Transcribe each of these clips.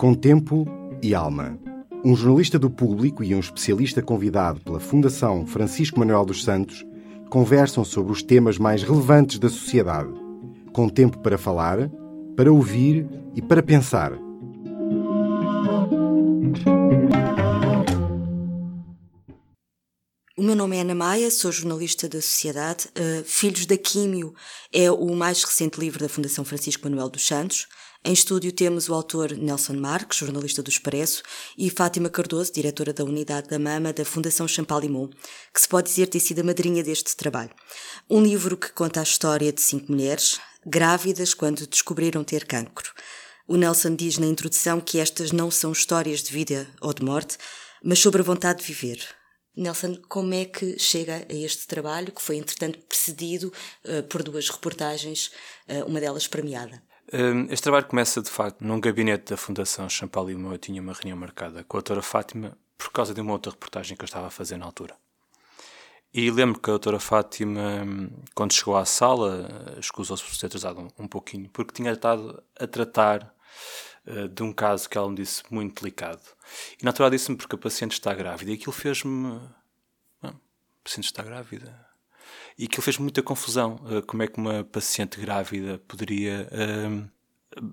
Com tempo e alma. Um jornalista do público e um especialista convidado pela Fundação Francisco Manuel dos Santos conversam sobre os temas mais relevantes da sociedade. Com tempo para falar, para ouvir e para pensar. O meu nome é Ana Maia, sou jornalista da Sociedade. Uh, Filhos da Químio é o mais recente livro da Fundação Francisco Manuel dos Santos. Em estúdio temos o autor Nelson Marques, jornalista do Expresso, e Fátima Cardoso, diretora da Unidade da Mama da Fundação Champalimau, que se pode dizer ter sido a madrinha deste trabalho. Um livro que conta a história de cinco mulheres, grávidas quando descobriram ter cancro. O Nelson diz na introdução que estas não são histórias de vida ou de morte, mas sobre a vontade de viver. Nelson, como é que chega a este trabalho, que foi entretanto precedido uh, por duas reportagens, uh, uma delas premiada? Este trabalho começa, de facto, num gabinete da Fundação Champalimau. Eu tinha uma reunião marcada com a doutora Fátima por causa de uma outra reportagem que eu estava a fazer na altura. E lembro que a doutora Fátima, quando chegou à sala, escusou-se por ter atrasado um, pouquinho, porque tinha estado a tratar uh, de um caso que ela me disse muito delicado. E na altura disse-me porque a paciente está grávida. E aquilo fez-me. a paciente está grávida e aquilo fez muita confusão. Uh, como é que uma paciente grávida poderia uh,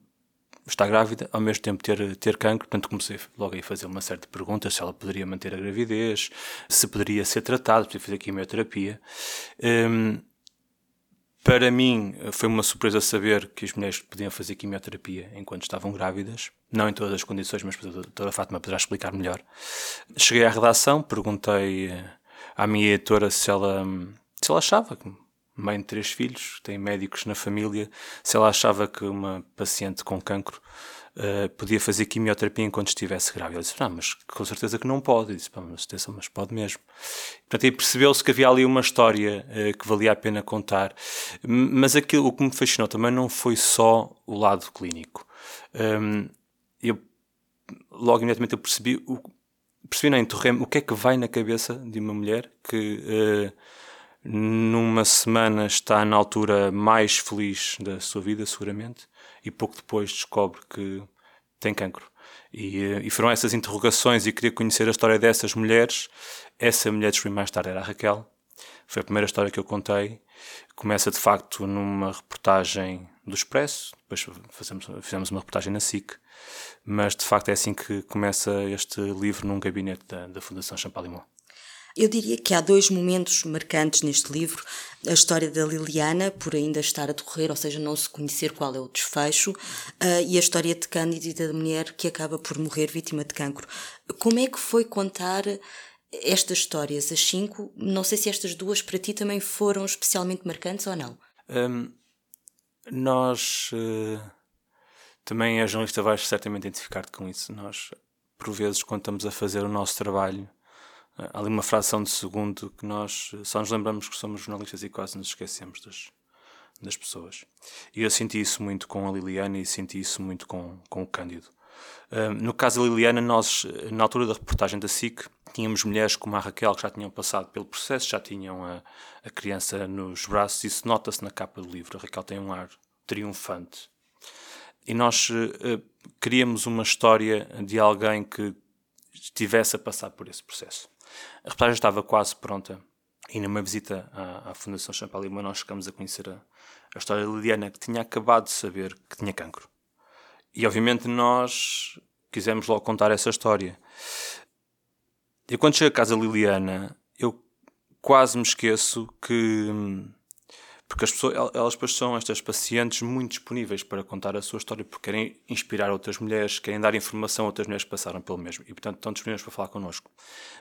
estar grávida, ao mesmo tempo ter, ter cancro? Portanto, comecei logo a fazer uma série de perguntas: se ela poderia manter a gravidez, se poderia ser tratada, poderia fazer quimioterapia. Um, ehm, para mim, foi uma surpresa saber que as mulheres podiam fazer quimioterapia enquanto estavam grávidas. Não em todas as condições, mas a Fátima poderá explicar melhor. Cheguei à redação, perguntei à minha editora se ela se ela achava que mãe de três filhos, tem médicos na família, se ela achava que uma paciente com cancro uh, podia fazer quimioterapia enquanto estivesse grávida. Ela disse, ah, mas com certeza que não pode. Eu disse, mas, mas pode mesmo. Portanto, aí percebeu-se que havia ali uma história uh, que valia a pena contar. Mas aquilo, o que me fascinou também não foi só o lado clínico. Um, eu, logo imediatamente eu percebi, o, percebi na o que é que vai na cabeça de uma mulher que... Uh, numa semana está na altura mais feliz da sua vida, seguramente, e pouco depois descobre que tem cancro. E, eh, e foram essas interrogações e queria conhecer a história dessas mulheres. Essa mulher descobri mais tarde era a Raquel. Foi a primeira história que eu contei. Começa de facto numa reportagem do Expresso, depois fazemos, fizemos uma reportagem na SIC, mas de facto é assim que começa este livro num gabinete da, da Fundação Champalimau. Eu diria que há dois momentos marcantes neste livro. A história da Liliana, por ainda estar a decorrer, ou seja, não se conhecer qual é o desfecho, uh, e a história de Cândido e da mulher que acaba por morrer vítima de cancro. Como é que foi contar estas histórias, as cinco? Não sei se estas duas para ti também foram especialmente marcantes ou não. Um, nós. Uh, também a jornalista vais certamente identificar-te com isso. Nós, por vezes, quando estamos a fazer o nosso trabalho, há ali uma fração de segundo que nós só nos lembramos que somos jornalistas e quase nos esquecemos das, das pessoas. E eu senti isso muito com a Liliana e senti isso muito com, com o Cândido. Uh, no caso da Liliana, nós, na altura da reportagem da SIC, tínhamos mulheres como a Raquel que já tinham passado pelo processo, já tinham a, a criança nos braços, isso nota-se na capa do livro. A Raquel tem um ar triunfante. E nós uh, queríamos uma história de alguém que estivesse a passar por esse processo. A reportagem estava quase pronta e numa visita à, à Fundação Champalimau nós chegamos a conhecer a, a história de Liliana, que tinha acabado de saber que tinha cancro. E obviamente nós quisemos logo contar essa história. E quando chego a casa Liliana, eu quase me esqueço que hum, porque as pessoas, elas depois são estas pacientes muito disponíveis para contar a sua história, porque querem inspirar outras mulheres, querem dar informação a outras mulheres que passaram pelo mesmo e, portanto, estão disponíveis para falar connosco.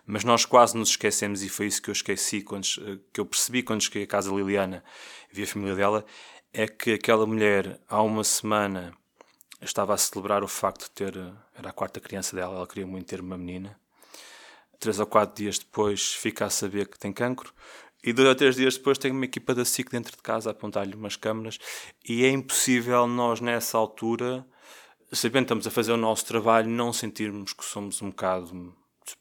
Mas nós quase nos esquecemos, e foi isso que eu esqueci, quando, que eu percebi quando cheguei à casa Liliana vi a família dela, é que aquela mulher, há uma semana, estava a celebrar o facto de ter, era a quarta criança dela, ela queria muito ter uma menina. Três ou quatro dias depois fica a saber que tem cancro e dois ou três dias depois tenho uma equipa da SIC dentro de casa a apontar-lhe umas câmaras e é impossível nós, nessa altura, sabendo que estamos a fazer o nosso trabalho, não sentirmos que somos um bocado,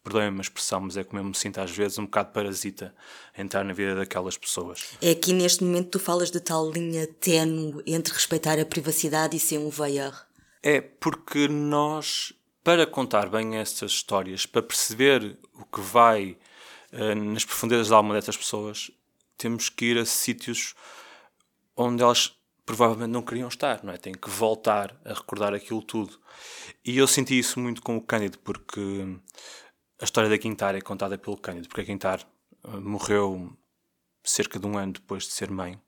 perdoem-me a expressão, mas é como eu me sinto às vezes, um bocado parasita entrar na vida daquelas pessoas. É aqui neste momento tu falas de tal linha tenue entre respeitar a privacidade e ser um veilleur. É porque nós, para contar bem estas histórias, para perceber o que vai nas profundezas da alma destas pessoas, temos que ir a sítios onde elas provavelmente não queriam estar, não é? Tem que voltar a recordar aquilo tudo. E eu senti isso muito com o Cândido, porque a história da Quintar é contada pelo Cândido, porque a Quintar uh, morreu cerca de um ano depois de ser mãe.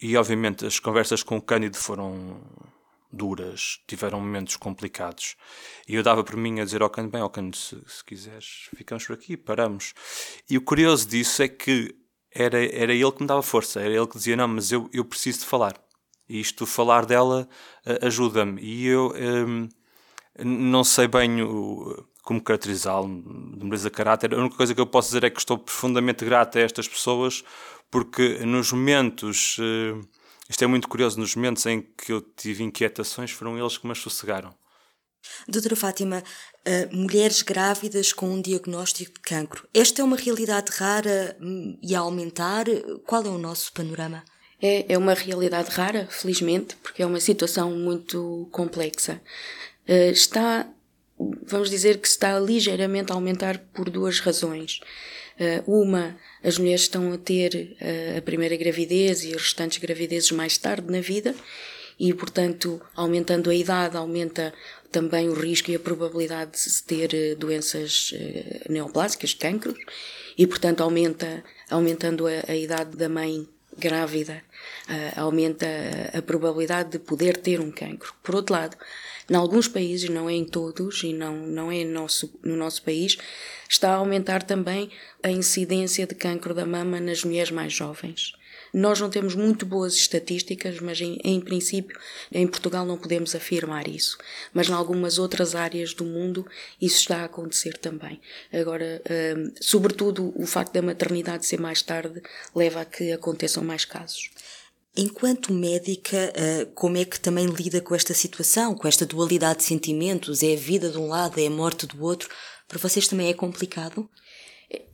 E obviamente as conversas com o Cândido foram duras, tiveram momentos complicados. E eu dava por mim a dizer ao Cândido: bem, ao Cândido, se, se quiseres, ficamos por aqui, paramos. E o curioso disso é que era, era ele que me dava força, era ele que dizia: Não, mas eu, eu preciso de falar. E isto, falar dela, ajuda-me. E eu um, não sei bem o, como caracterizá-lo de beleza caráter. A única coisa que eu posso dizer é que estou profundamente grato a estas pessoas, porque nos momentos. Uh, isto é muito curioso, nos momentos em que eu tive inquietações, foram eles que me sossegaram. Doutora Fátima, uh, mulheres grávidas com um diagnóstico de cancro. Esta é uma realidade rara hum, e a aumentar? Qual é o nosso panorama? É, é uma realidade rara, felizmente, porque é uma situação muito complexa. Uh, está, vamos dizer que está ligeiramente a aumentar por duas razões. Uh, uma, as mulheres estão a ter a primeira gravidez e as restantes gravidezes mais tarde na vida, e, portanto, aumentando a idade, aumenta também o risco e a probabilidade de se ter eh, doenças eh, neoplásicas, cancros, e, portanto, aumenta, aumentando a, a idade da mãe grávida, aumenta a probabilidade de poder ter um cancro. Por outro lado, em alguns países, não é em todos e não, não é nosso, no nosso país, está a aumentar também a incidência de cancro da mama nas mulheres mais jovens. Nós não temos muito boas estatísticas, mas em, em princípio em Portugal não podemos afirmar isso. Mas em algumas outras áreas do mundo isso está a acontecer também. Agora, hum, sobretudo o facto da maternidade ser mais tarde leva a que aconteçam mais casos. Enquanto médica, hum, como é que também lida com esta situação, com esta dualidade de sentimentos? É a vida de um lado, é a morte do outro? Para vocês também é complicado?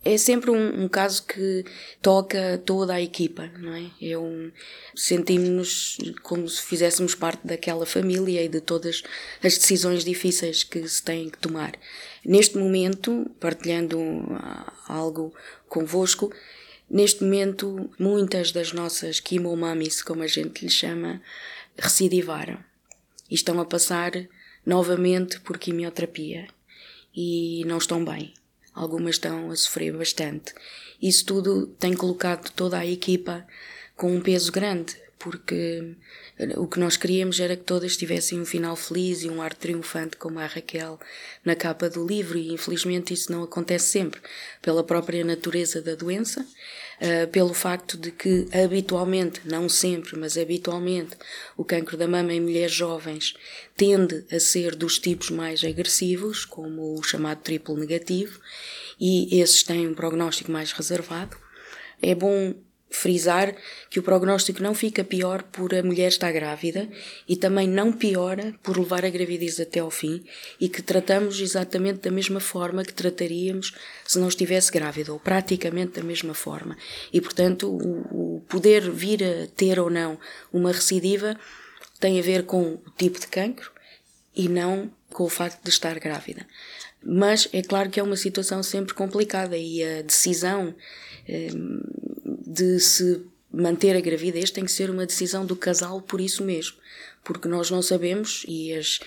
é sempre um, um, caso que toca toda a equipa, não é? é um, sentimos-nos como se fizéssemos parte daquela família e de todas as decisões difíceis que se têm que tomar. Neste momento, partilhando algo convosco, neste momento muitas das nossas chemomamis, como a gente lhe chama, recidivaram e estão a passar novamente por quimioterapia. E não estão bem. Algumas estão a sofrer bastante. Isso tudo tem colocado toda a equipa com um peso grande, porque o que nós queríamos era que todas tivessem um final feliz e um ar triunfante, como a Raquel na capa do livro, e infelizmente isso não acontece sempre, pela própria natureza da doença, uh, pelo facto de que habitualmente, não sempre, mas habitualmente, o cancro da mama em mulheres jovens tende a ser dos tipos mais agressivos, como o chamado triplo negativo, e esses têm um prognóstico mais reservado. É bom frisar que o prognóstico não fica pior por a mulher estar grávida e também não piora por levar a gravidez até ao fim e que tratamos exatamente da mesma forma que trataríamos se não estivesse grávida, ou praticamente da mesma forma. E, portanto, o, o poder vir a ter ou não uma recidiva tem a ver com o tipo de cancro e não com o facto de estar grávida. Mas é claro que é uma situação sempre complicada e a decisão eh, de se manter a gravidez tem que ser uma decisão do casal por isso mesmo, porque nós não sabemos e as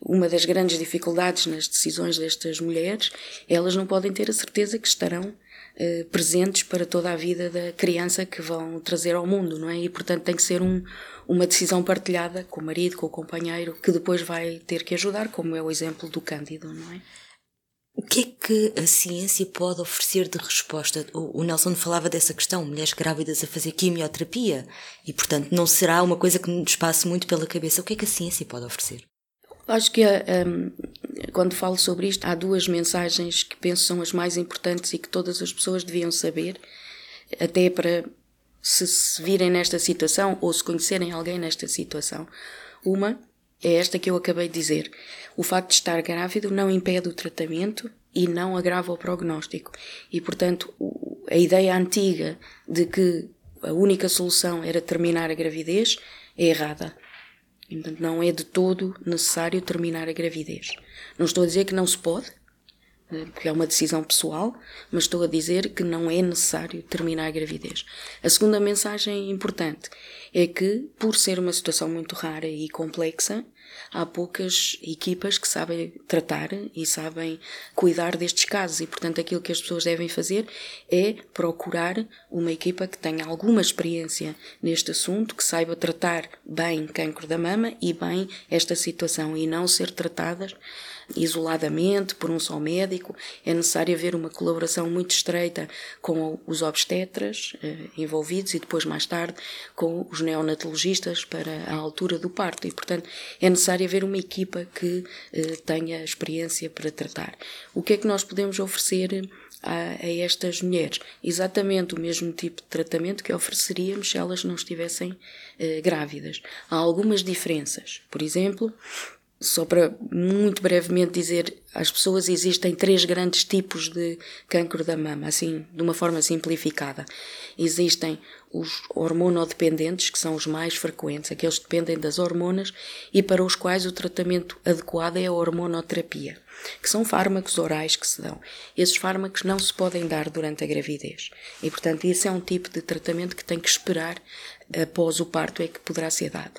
uma das grandes dificuldades nas decisões destas mulheres, elas não podem ter a certeza que estarão eh, presentes para toda a vida da criança que vão trazer ao mundo, não é? E portanto tem que ser um, uma decisão partilhada com o marido, com o companheiro, que depois vai ter que ajudar, como é o exemplo do Cândido, não é? O que é que a ciência pode oferecer de resposta? O Nelson falava dessa questão, mulheres grávidas a fazer quimioterapia, e portanto não será uma coisa que nos passe muito pela cabeça. O que é que a ciência pode oferecer? Acho que um, quando falo sobre isto, há duas mensagens que penso são as mais importantes e que todas as pessoas deviam saber, até para se, se virem nesta situação ou se conhecerem alguém nesta situação. Uma é esta que eu acabei de dizer. O facto de estar grávido não impede o tratamento e não agrava o prognóstico. E, portanto, a ideia antiga de que a única solução era terminar a gravidez é errada. Portanto, não é de todo necessário terminar a gravidez. Não estou a dizer que não se pode, porque é uma decisão pessoal, mas estou a dizer que não é necessário terminar a gravidez. A segunda mensagem importante é que, por ser uma situação muito rara e complexa, há poucas equipas que sabem tratar e sabem cuidar destes casos e, portanto, aquilo que as pessoas devem fazer é procurar uma equipa que tenha alguma experiência neste assunto, que saiba tratar bem cancro da mama e bem esta situação e não ser tratadas isoladamente por um só médico. É necessário haver uma colaboração muito estreita com os obstetras eh, envolvidos e depois mais tarde com os neonatologistas para a altura do parto e, portanto, é necessário haver uma equipa que eh, tenha experiência para tratar. O que é que nós podemos oferecer a, a, estas mulheres? Exatamente o mesmo tipo de tratamento que ofereceríamos se elas não estivessem eh, grávidas. Há algumas diferenças. Por exemplo, só para muito brevemente dizer às pessoas, existem três grandes tipos de cancro da mama, assim, de uma forma simplificada. Existem os hormonodependentes, que são os mais frequentes, aqueles que dependem das hormonas e para os quais o tratamento adequado é a hormonoterapia, que são fármacos orais que se dão. Esses fármacos não se podem dar durante a gravidez e, portanto, esse é um tipo de tratamento que tem que esperar após o parto é que poderá ser dado.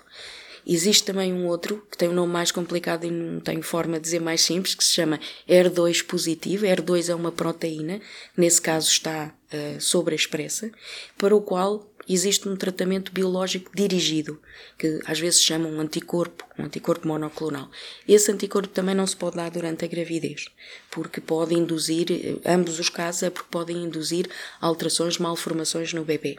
Existe também um outro, que tem um nome mais complicado e não tenho forma de dizer mais simples, que se chama R2 positivo. R2 é uma proteína, nesse caso está uh, sobreexpressa, para o qual existe um tratamento biológico dirigido, que às vezes se chama um anticorpo, um anticorpo monoclonal. Esse anticorpo também não se pode dar durante a gravidez, porque pode induzir, eh, ambos os casos é porque podem induzir alterações, malformações no bebê.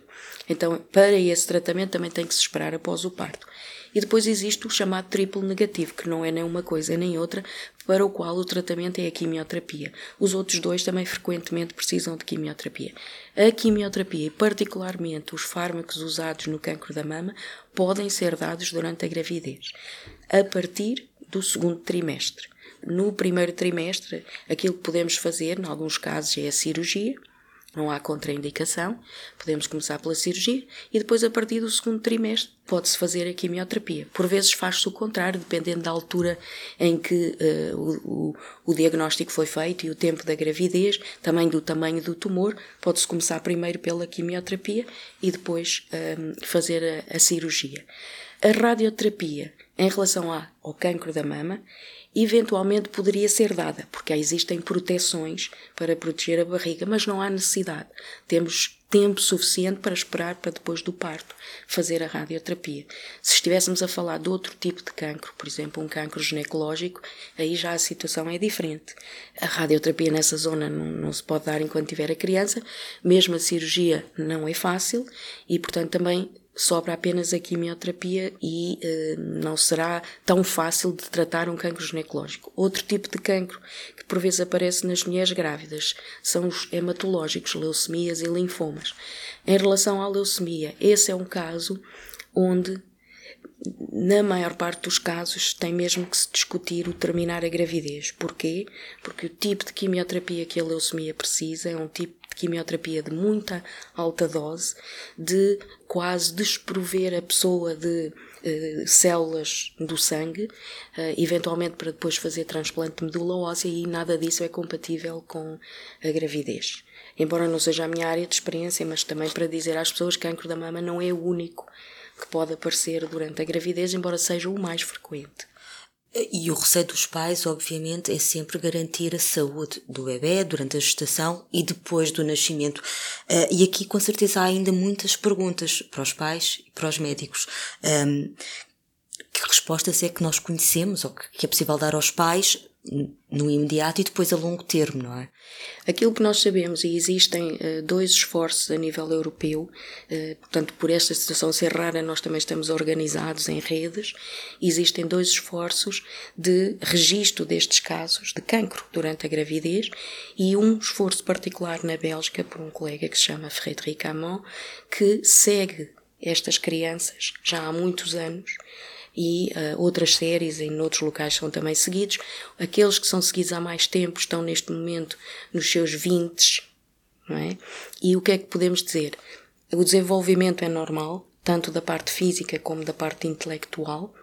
Então, para esse tratamento também tem que se esperar após o parto. E depois existe o chamado triplo negativo, que não é nem uma coisa nem outra, para o qual o tratamento é a quimioterapia. Os outros dois também frequentemente precisam de quimioterapia. A quimioterapia, e particularmente os fármacos usados no cancro da mama, podem ser dados durante a gravidez, a partir do segundo trimestre. No primeiro trimestre, aquilo que podemos fazer, em alguns casos, é a cirurgia, não há contraindicação, podemos começar pela cirurgia e depois, a partir do segundo trimestre, pode-se fazer a quimioterapia. Por vezes faz-se o contrário, dependendo da altura em que uh, o, o, o, diagnóstico foi feito e o tempo da gravidez, também do tamanho do tumor, pode-se começar primeiro pela quimioterapia e depois um, fazer a, a cirurgia. A radioterapia, em relação ao cancro da mama, eventualmente poderia ser dada, porque existem proteções para proteger a barriga, mas não há necessidade. Temos tempo suficiente para esperar para depois do parto fazer a radioterapia. Se estivéssemos a falar de outro tipo de cancro, por exemplo, um cancro ginecológico, aí já a situação é diferente. A radioterapia nessa zona não, não se pode dar enquanto tiver a criança, mesmo a cirurgia não é fácil e, portanto, também sobra apenas a quimioterapia e eh, não será tão fácil de tratar um cancro ginecológico. Outro tipo de cancro que por vezes aparece nas mulheres grávidas são os hematológicos, leucemias e linfomas. Em relação à leucemia, esse é um caso onde na maior parte dos casos tem mesmo que se discutir o terminar a gravidez. Porquê? Porque o tipo de quimioterapia que a leucemia precisa é um tipo quimioterapia de muita alta dose, de quase desprover a pessoa de eh, células do sangue, eh, eventualmente para depois fazer transplante de medula óssea e nada disso é compatível com a gravidez. Embora não seja a minha área de experiência, mas também para dizer às pessoas que cancro da mama não é o único que pode aparecer durante a gravidez, embora seja o mais frequente. E o receio dos pais, obviamente, é sempre garantir a saúde do bebê durante a gestação e depois do nascimento. Uh, e aqui, com certeza, há ainda muitas perguntas para os pais e para os médicos. Um, que respostas é que nós conhecemos ou que é possível dar aos pais no imediato e depois a longo termo, não é? Aquilo que nós sabemos, e existem uh, dois esforços a nível europeu, uh, portanto, por esta situação ser rara, nós também estamos organizados em redes, existem dois esforços de registro destes casos de cancro durante a gravidez e um esforço particular na Bélgica por um colega que se chama Frédéric Amon, que segue estas crianças já há muitos anos e uh, outras séries em outros locais são também seguidos. Aqueles que são seguidos há mais tempo estão neste momento nos seus 20, não é? E o que é que podemos dizer? O desenvolvimento é normal, tanto da parte física como da parte intelectual,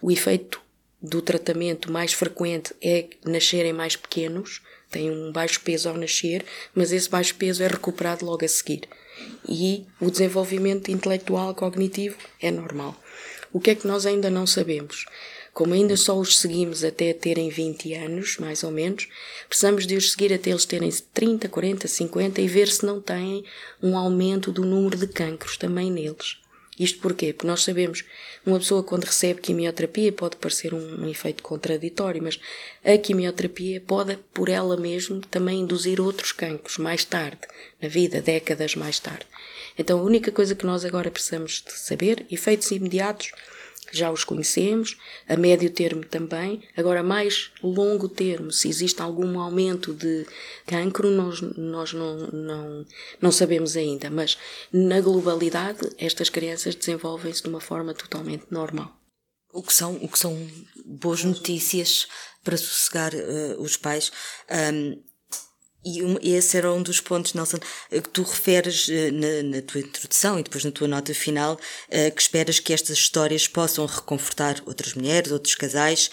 O efeito do tratamento mais frequente é nascerem mais pequenos, têm um baixo peso ao nascer, mas esse baixo peso é recuperado logo a seguir. E o desenvolvimento intelectual cognitivo é normal. O que é que nós ainda não sabemos? Como ainda só os seguimos até terem 20 anos, mais ou menos, precisamos de os seguir até eles terem 30, 40, 50 e ver se não têm um aumento do número de cancros também neles. Isto porquê? Porque nós sabemos, uma pessoa quando recebe quimioterapia pode parecer um, um, efeito contraditório, mas a quimioterapia pode, por ela mesma, também induzir outros cancros mais tarde, na vida, décadas mais tarde. Então a única coisa que nós agora precisamos de saber, efeitos imediatos, já os conhecemos, a médio termo também. Agora, mais longo termo, se existe algum aumento de cancro, nós, nós não, não, não sabemos ainda, mas na globalidade, estas crianças desenvolvem-se de uma forma totalmente normal. O que são, o que são boas notícias para sossegar uh, os pais. Um, e esse era um dos pontos, Nelson, que tu referes eh, na, na, tua introdução e depois na tua nota final, eh, que esperas que estas histórias possam reconfortar outras mulheres, outros casais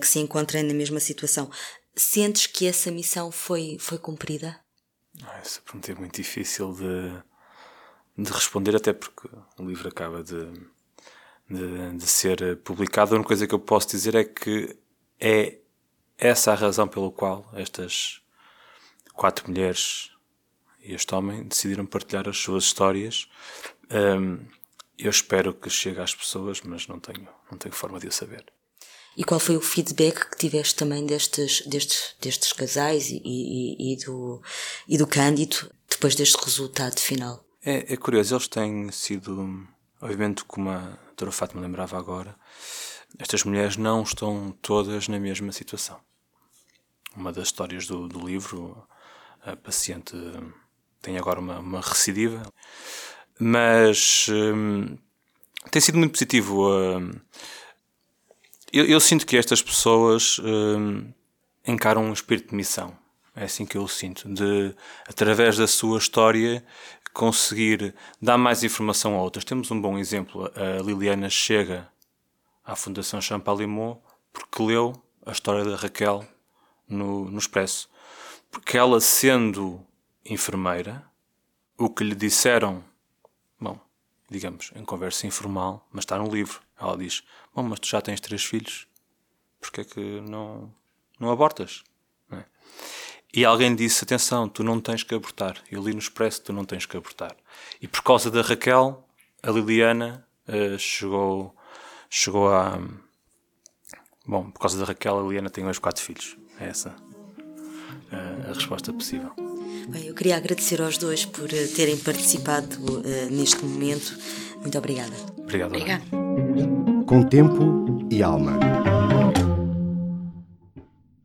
que se encontrem na mesma situação. Sentes que essa missão foi, foi cumprida? Ah, essa pergunta é muito difícil de, de responder, até porque o livro acaba de, de, de ser publicado. A única coisa que eu posso dizer é que é essa a razão pela qual estas quatro mulheres e este homem decidiram partilhar as suas histórias. Um, eu espero que chegue às pessoas, mas não tenho, não tenho forma de o saber. E qual foi o feedback que tiveste também destes, destes, destes casais e, e, e, do, e do Cândido depois deste resultado final? É, é curioso, eles têm sido, obviamente, como a doutora Fátima lembrava agora, estas mulheres não estão todas na mesma situação. Uma das histórias do, do livro a paciente tem agora uma, uma recidiva, mas hum, tem sido muito positivo. Hum, eu, eu, sinto que estas pessoas hum, encaram um espírito de missão. É assim que eu o sinto. De, através da sua história, conseguir dar mais informação a outras. Temos um bom exemplo. A Liliana chega à Fundação Champalimau porque leu a história da Raquel no, no Expresso. Porque ela, sendo enfermeira, o que lhe disseram, bom, digamos, em conversa informal, mas está no livro, ela diz: Bom, mas tu já tens três filhos, porque é que não, não abortas? Não é? E alguém disse: Atenção, tu não tens que abortar. Eu li no Expresso: Tu não tens que abortar. E por causa da Raquel, a Liliana uh, chegou, chegou a. Bom, por causa da Raquel, a Liliana tem hoje quatro filhos. É essa a resposta possível. Bem, eu queria agradecer aos dois por eh, terem participado uh, neste momento. Muito obrigada. Obrigado. Obrigada. Com tempo e alma.